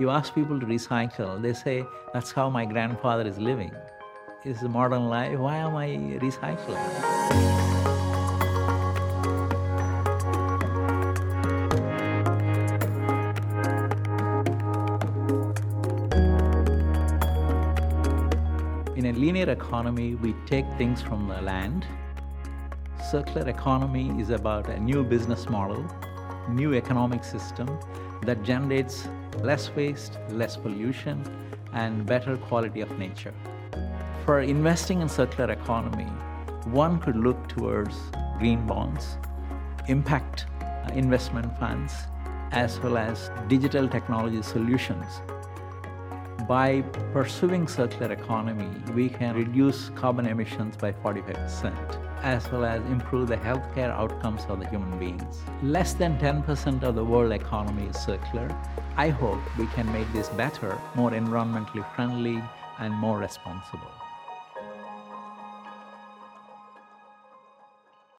You ask people to recycle, they say, that's how my grandfather is living. This Is modern life, why am I recycling? In a linear economy, we take things from the land. Circular economy is about a new business model, new economic system that generates less waste, less pollution, and better quality of nature. For investing in circular economy, one could look towards green bonds, impact investment funds, as well as digital technology solutions by pursuing circular economy, we can reduce carbon emissions by 45%, as well as improve the healthcare outcomes of the human beings. Less than 10% of the world economy is circular. I hope we can make this better, more environmentally friendly, and more responsible.